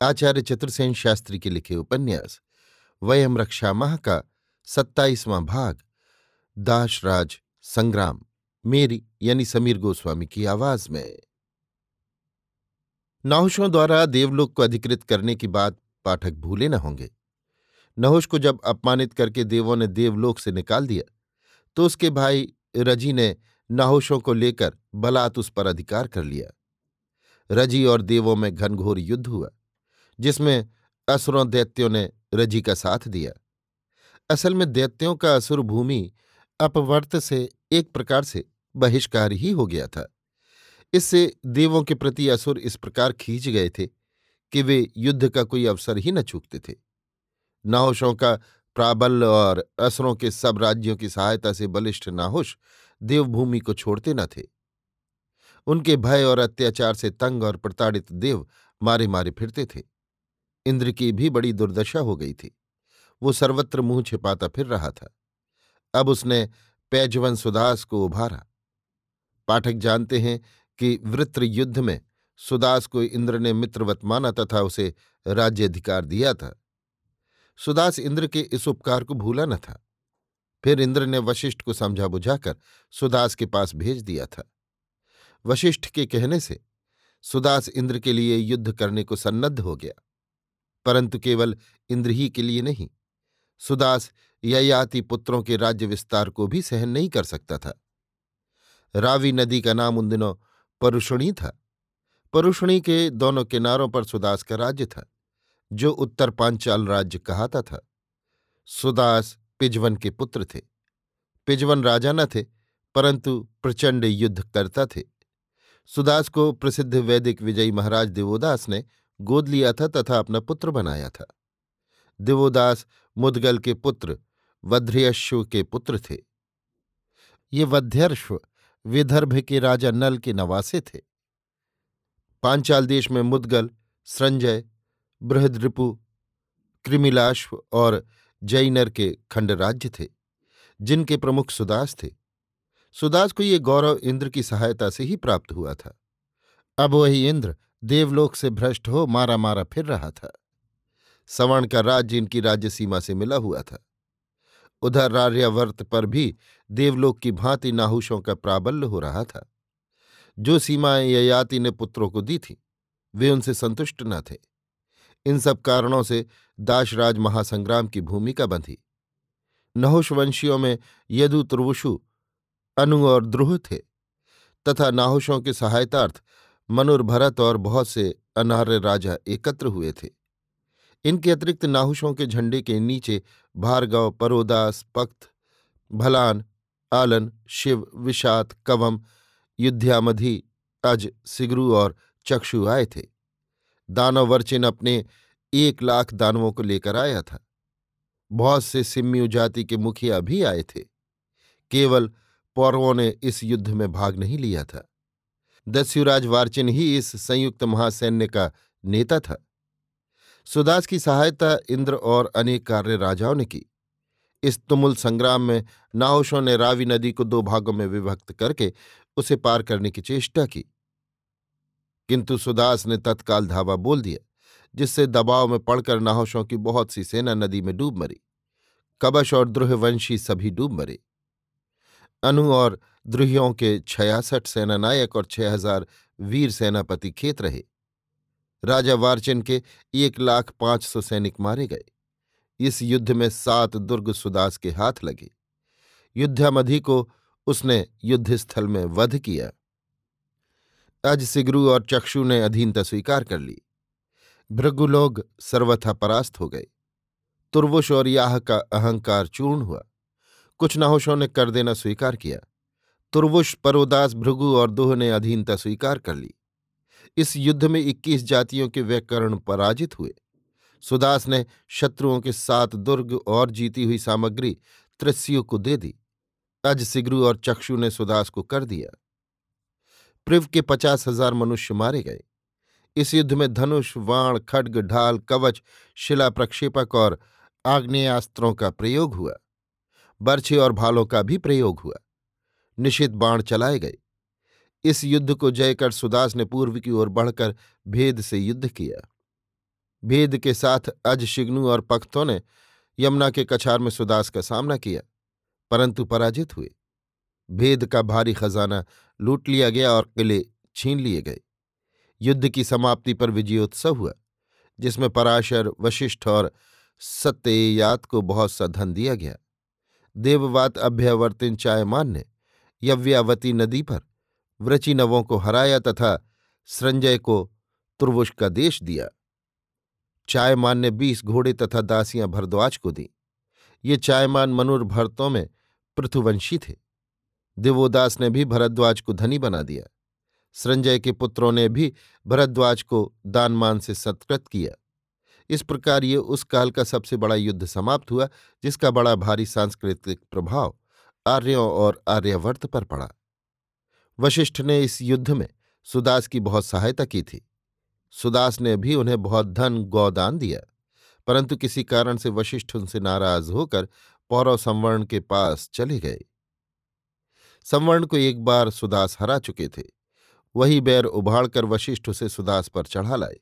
आचार्य चतुर्सेन शास्त्री के लिखे उपन्यास वयम रक्षा माह का सत्ताईसवां भाग, दाशराज संग्राम, मेरी यानी समीर गोस्वामी की आवाज़ में। नहुषों द्वारा देवलोक को अधिकृत करने की बात पाठक भूले न होंगे। नहुष को जब अपमानित करके देवों ने देवलोक से निकाल दिया तो उसके भाई रज़ी ने नहुषों को लेकर बलात् उस पर अधिकार कर लिया। रज़ी और देवों में घनघोर युद्ध हुआ। जिसमें असुरों दैत्यों ने रज़ी का साथ दिया। असल में दैत्यों का असुर भूमि अपवर्त से एक प्रकार से बहिष्कार ही हो गया था। इससे देवों के प्रति असुर इस प्रकार खींच गए थे कि वे युद्ध का कोई अवसर ही न चूकते थे। नाहोशों का प्राबल्य और असुरों के सब राज्यों की सहायता से बलिष्ठ नाहुश देवभूमि को छोड़ते न थे। उनके भय और अत्याचार से तंग और प्रताड़ित देव मारे मारे फिरते थे। इंद्र की भी बड़ी दुर्दशा हो गई थी। वो सर्वत्र मुँह छिपाता फिर रहा था। अब उसने पैजवन सुदास को उभारा। पाठक जानते हैं कि वृत्र युद्ध में सुदास को इंद्र ने मित्रवत माना तथा उसे राज्य अधिकार दिया था। सुदास इंद्र के इस उपकार को भूला न था। फिर इंद्र ने वशिष्ठ को समझा बुझाकर सुदास के पास भेज दिया था। वशिष्ठ के कहने से सुदास इंद्र के लिए युद्ध करने को सन्नद्ध हो गया। परंतु केवल इंद्र ही के लिए नहीं। सुदास ययाति पुत्रों के राज्य विस्तार को भी सहन नहीं कर सकता था। रावी नदी का नाम उन दिनों परुषणी था। परुषणी के दोनों किनारों पर सुदास का राज्य था, जो उत्तर पांचाल राज्य कहाता था। सुदास पिजवन के पुत्र थे। पिजवन राजा न थे, परंतु प्रचंड युद्ध करता थे। सुदास को प्रसिद्ध वैदिक विजयी महाराज देवोदास ने गोद लिया था तथा अपना पुत्र बनाया था। दिवोदास मुदगल के पुत्र, वध्र्यश्व के पुत्र थे। ये वध्यर्श्व विदर्भ के राजा नल के नवासे थे। पांचाल देश में मुदगल, संजय, बृहद्रिपु, कृमिलाश्व और जैनर के खंडराज्य थे, जिनके प्रमुख सुदास थे। सुदास को ये गौरव इंद्र की सहायता से ही प्राप्त हुआ था। अब वही इंद्र देवलोक से भ्रष्ट हो मारा मारा फिर रहा था। सवर्ण का राज्य इनकी राज्य सीमा से मिला हुआ था। उधर रार्यावर्त पर भी देवलोक की भांति नाहुषों का प्राबल्य हो रहा था। जो सीमाएँ ययाति ने पुत्रों को दी थीं, वे उनसे संतुष्ट न थे। इन सब कारणों से दाशराज महासंग्राम की भूमिका बंधी। नहुष वंशियों में यदु तुर्वुषु अनु और द्रुह थे, तथा नाहुषों के सहायतार्थ मनुर्भरत और बहुत से अनार्य राजा एकत्र हुए थे। इनके अतिरिक्त नाहुशों के झंडे के नीचे भार्गव, परोदास पख्त भलान, आलन, शिव विषात कवम युद्ध्यामधि अज, सिगरू और चक्षु आए थे। दानववर्चिन अपने एक लाख दानवों को लेकर आया था। बहुत से सिम्यू जाति के मुखिया भी आए थे। केवल पौरवों ने इस युद्ध में भाग नहीं लिया था। दस्युराज वार्चिन ही इस संयुक्त महासैन्य का नेता था। सुदास की सहायता इंद्र और अनेक कार्य राजाओं ने की। इस तुमुल संग्राम में नाउशों ने रावी नदी को दो भागों में विभक्त करके उसे पार करने की चेष्टा की। किंतु सुदास ने तत्काल धावा बोल दिया, जिससे दबाव में पड़कर नाहोशों की बहुत सी सेना नदी में डूब मरी। कबश और द्रुहवंशी सभी डूब मरे। अनु और द्रुहियों के छयासठ सेनानायक और छह हज़ार वीर सेनापति खेत रहे। राजा वारचिन के एक लाख पाँच सौ सैनिक मारे गए। इस युद्ध में सात दुर्ग सुदास के हाथ लगे। युद्धामधि को उसने युद्धस्थल में वध किया। अज सिगरू और चक्षु ने अधीनता स्वीकार कर ली। भृगुलोग सर्वथा परास्त हो गए। तुर्वुष और याह का अहंकार चूर्ण हुआ। कुछ नहोशों ने कर देना स्वीकार किया। तुर्वुष परोदास, भृगु और दोह ने अधीनता स्वीकार कर ली। इस युद्ध में इक्कीस जातियों के व्याकरण पराजित हुए। सुदास ने शत्रुओं के सात दुर्ग और जीती हुई सामग्री त्रिस्यु को दे दी। अज सिगरू और चक्षु ने सुदास को कर दिया। प्रिव के पचास हज़ार मनुष्य मारे गए। इस युद्ध में धनुष, वाण, खड्ग, ढाल, कवच, शिला प्रक्षेपक और आग्नेयास्त्रों का प्रयोग हुआ। बर्छे और भालों का भी प्रयोग हुआ। निशित बाण चलाए गए। इस युद्ध को जय कर सुदास ने पूर्व की ओर बढ़कर भेद से युद्ध किया। भेद के साथ अज शिग्नु और पख्तों ने यमुना के कछार में सुदास का सामना किया, परंतु पराजित हुए। भेद का भारी खजाना लूट लिया गया और किले छीन लिए गए। युद्ध की समाप्ति पर विजयोत्सव हुआ, जिसमें पराशर, वशिष्ठ और सत्ययात को बहुत सा धन दिया गया। देववात अभ्यवर्तिन चायमान ने यव्यावती नदी पर, व्रचिनवों को हराया तथा संजय को तुर्वुष का देश दिया। चायमान ने बीस घोड़े तथा दासियाँ भरद्वाज को दी। ये चायमान मनुर भरतों में पृथुवंशी थे। दिवोदास ने भी भरद्वाज को धनी बना दिया। संजय के पुत्रों ने भी भरद्वाज को दानमान से सत्कृत किया। इस प्रकार ये उस काल का सबसे बड़ा युद्ध समाप्त हुआ, जिसका बड़ा भारी सांस्कृतिक प्रभाव आर्यों और आर्यवर्त पर पड़ा। वशिष्ठ ने इस युद्ध में सुदास की बहुत सहायता की थी। सुदास ने भी उन्हें बहुत धन, गौदान दिया, परंतु किसी कारण से वशिष्ठ उनसे नाराज़ होकर पौरव संवर्ण के पास चले गए। संवर्ण को एक बार सुदास हरा चुके थे। वही बैर उभाड़कर वशिष्ठ उसे सुदास पर चढ़ा लाए।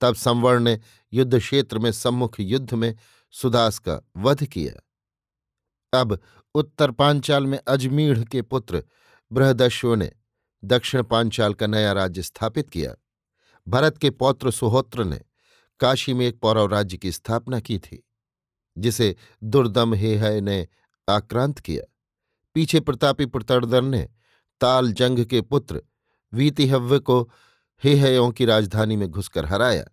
तब संवर्ण ने युद्ध क्षेत्र में सम्मुख युद्ध में सुदास का वध किया। अब उत्तर पांचाल में अजमीढ़ के पुत्र बृहदश्व ने दक्षिण पांचाल का नया राज्य स्थापित किया। भरत के पौत्र सुहोत्र ने काशी में एक पौरव राज्य की स्थापना की थी, जिसे दुर्दम हेहय ने आक्रांत किया। पीछे प्रतापी प्रतर्दन ने ताल जंग के पुत्र वीतिहव्य को हेहयों की राजधानी में घुसकर हराया।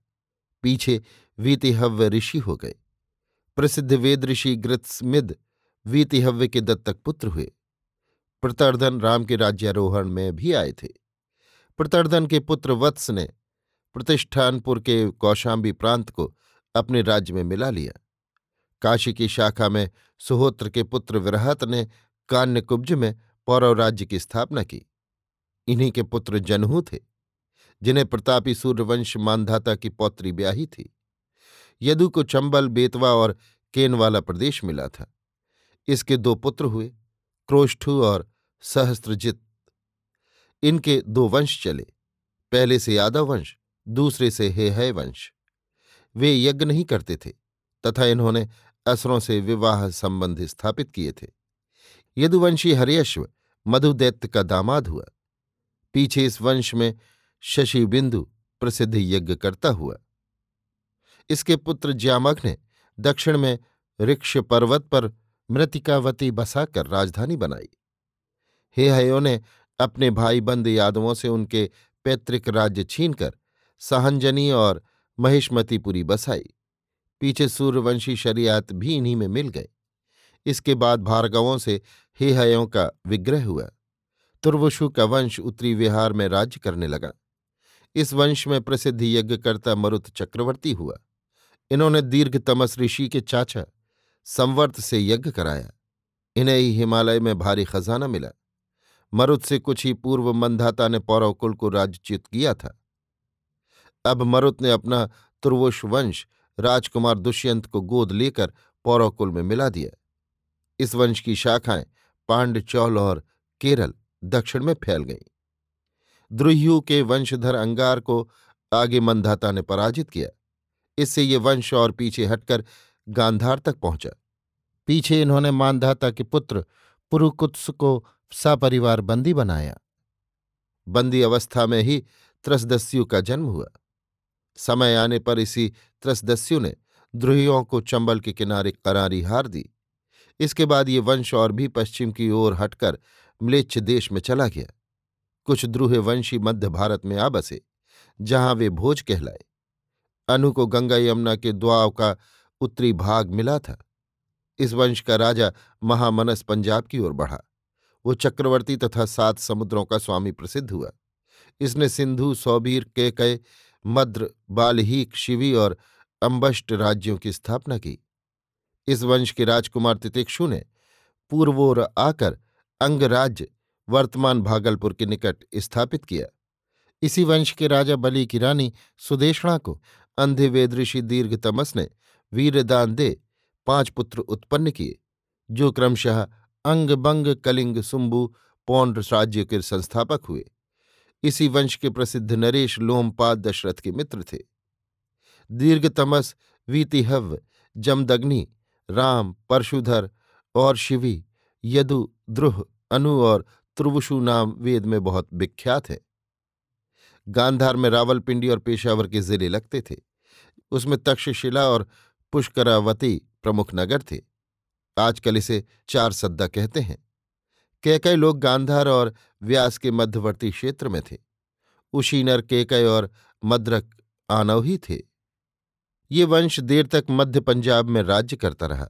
पीछे वीतिहव्य ऋषि हो गए। प्रसिद्ध वेद ऋषि गृत्समिद वीतिहव्य के दत्तक पुत्र हुए। प्रतर्धन राम के राज्यारोहण में भी आए थे। प्रतर्धन के पुत्र वत्स ने प्रतिष्ठानपुर के कौशाम्बी प्रांत को अपने राज्य में मिला लिया। काशी की शाखा में सुहोत्र के पुत्र विरहत ने कान्यकुब्ज में पौरव राज्य की स्थापना की। इन्हीं के पुत्र जनहू थे। जिन्हें प्रतापी सूर्यवंश मानधाता की पौत्री ब्याही थी। यदु को चंबल, बेतवा और केनवाला प्रदेश मिला था। इसके दो पुत्र हुए, क्रोष्ठु और सहस्त्रजित। इनके दो वंश चले, पहले से यादव वंश, दूसरे से हे है वंश। वे यज्ञ नहीं करते थे, तथा इन्होंने असरों से विवाह संबंध स्थापित किए थे। यदुवंशी हरियश्व मधुदैत्य का दामाद हुआ। पीछे इस वंश में शशि बिंदु प्रसिद्ध यज्ञ करता हुआ। इसके पुत्र ज्यामघ ने दक्षिण में ऋक्ष पर्वत पर मृतिकावती बसाकर राजधानी बनाई। हेहयों ने अपने भाई बंद यादवों से उनके पैतृक राज्य छीनकर सहंजनी और महिष्मतीपुरी बसाई। पीछे सूर्यवंशी शरियात भी इन्हीं में मिल गए। इसके बाद भार्गवों से हेहयों का विग्रह हुआ। तुर्वशु का वंश उत्तरी विहार में राज्य करने लगा। इस वंश में प्रसिद्ध यज्ञकर्ता मरुत चक्रवर्ती हुआ। इन्होंने दीर्घ तमस ऋषि के चाचा, संवर्त से यज्ञ कराया। इन्हें ही हिमालय में भारी खजाना मिला। मरुत से कुछ ही पूर्व मंधाता ने पौरवकुल को राजच्युत किया था। अब मरुत ने अपना तुर्वुष वंश राजकुमार दुष्यंत को गोद लेकर पौरवकुल में मिला दिया। इस वंश की शाखाएँ पांड, चौल और केरल दक्षिण में फैल गईं। द्रुह्यू के वंशधर अंगार को आगे मंधाता ने पराजित किया। इससे ये वंश और पीछे हटकर गांधार तक पहुँचा। पीछे इन्होंने मानधाता के पुत्र पुरुकुत्स को सपरिवार बंदी बनाया। बंदी अवस्था में ही त्रसदस्यु का जन्म हुआ। समय आने पर इसी त्रसदस्यु ने द्रोहियों को चंबल के किनारे करारी हार दी। इसके बाद ये वंश और भी पश्चिम की ओर हटकर म्लेच्छ देश में चला गया। कुछ द्रूह वंशी मध्य भारत में आ बसे, जहाँ वे भोज कहलाए। अनु को गंगा यमुना के द्वाव का उत्तरी भाग मिला था। इस वंश का राजा महामनस पंजाब की ओर बढ़ा। वो चक्रवर्ती तथा सात समुद्रों का स्वामी प्रसिद्ध हुआ। इसने सिंधु, सौबीर के केकय, मद्र, बालहीक, शिवी और अम्बष्ट राज्यों की स्थापना की। इस वंश के राजकुमार तितिक्षु ने पूर्वोर आकर अंगराज्य वर्तमान भागलपुर के निकट स्थापित किया। इसी वंश के राजा बलि की रानी सुदेशणा को अंधे वेद ऋषि दीर्घतमस ने वीरदान दे पाँच पुत्र उत्पन्न किए, जो क्रमशः अंग बंग कलिंग सुम्बु पौंड राज्य के संस्थापक हुए। इसी वंश के प्रसिद्ध नरेश लोमपाद दशरथ के मित्र थे। दीर्घतमस, वीतिहव, जमदग्नि, राम, परशुधर और शिवी, यदु, द्रुह, अनु और त्रुवुषु नाम वेद में बहुत विख्यात है। गांधार में रावलपिंडी और पेशावर के ज़िले लगते थे। उसमें तक्षशिला और पुष्करावती प्रमुख नगर थे। आजकल इसे चार सद्दा कहते हैं। कैकई लोग गांधार और व्यास के मध्यवर्ती क्षेत्र में थे। उशीनर केकय और मद्रक आनव ही थे। ये वंश देर तक मध्य पंजाब में राज्य करता रहा।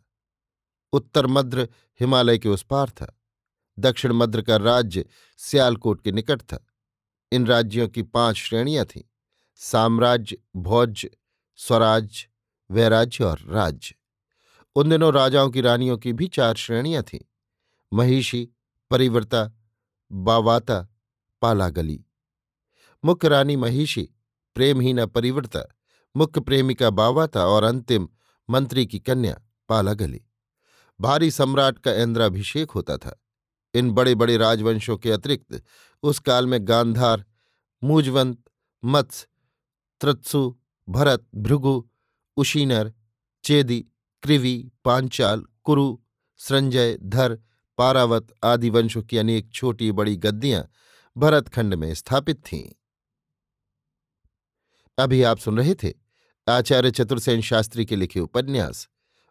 उत्तर मद्र हिमालय के उस पार था। दक्षिण मद्र का राज्य सियालकोट के निकट था। इन राज्यों की पाँच श्रेणियाँ थीं, साम्राज्य भोज्य स्वराज्य वैराज्य और राज्य। उन दिनों राजाओं की रानियों की भी चार श्रेणियाँ थीं, महिषी, परिवर्ता, बावाता, पालागली। मुख्य रानी महिषी, प्रेमहीना परिवर्ता, मुख्य प्रेमिका बावाता और अंतिम मंत्री की कन्या पालागली। भारी सम्राट का इंद्राभिषेक होता था। इन बड़े बड़े राजवंशों के अतिरिक्त, उस काल में गांधार, मूजवंत मत्स्य त्रत्सु, भरत, भृगु, उशीनर, चेदी कृवि पांचाल, कुरु, संजय, धर, पारावत आदि वंशों की अनेक छोटी बड़ी गद्दियाँ भरतखंड में स्थापित थीं। अभी आप सुन रहे थे आचार्य चतुर्सेन शास्त्री के लिखे उपन्यास,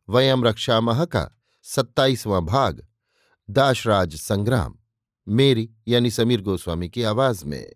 वयम रक्षामह का सत्ताईसवां भाग। दाशराज संग्राम मेरी यानी समीर गोस्वामी की आवाज़ में।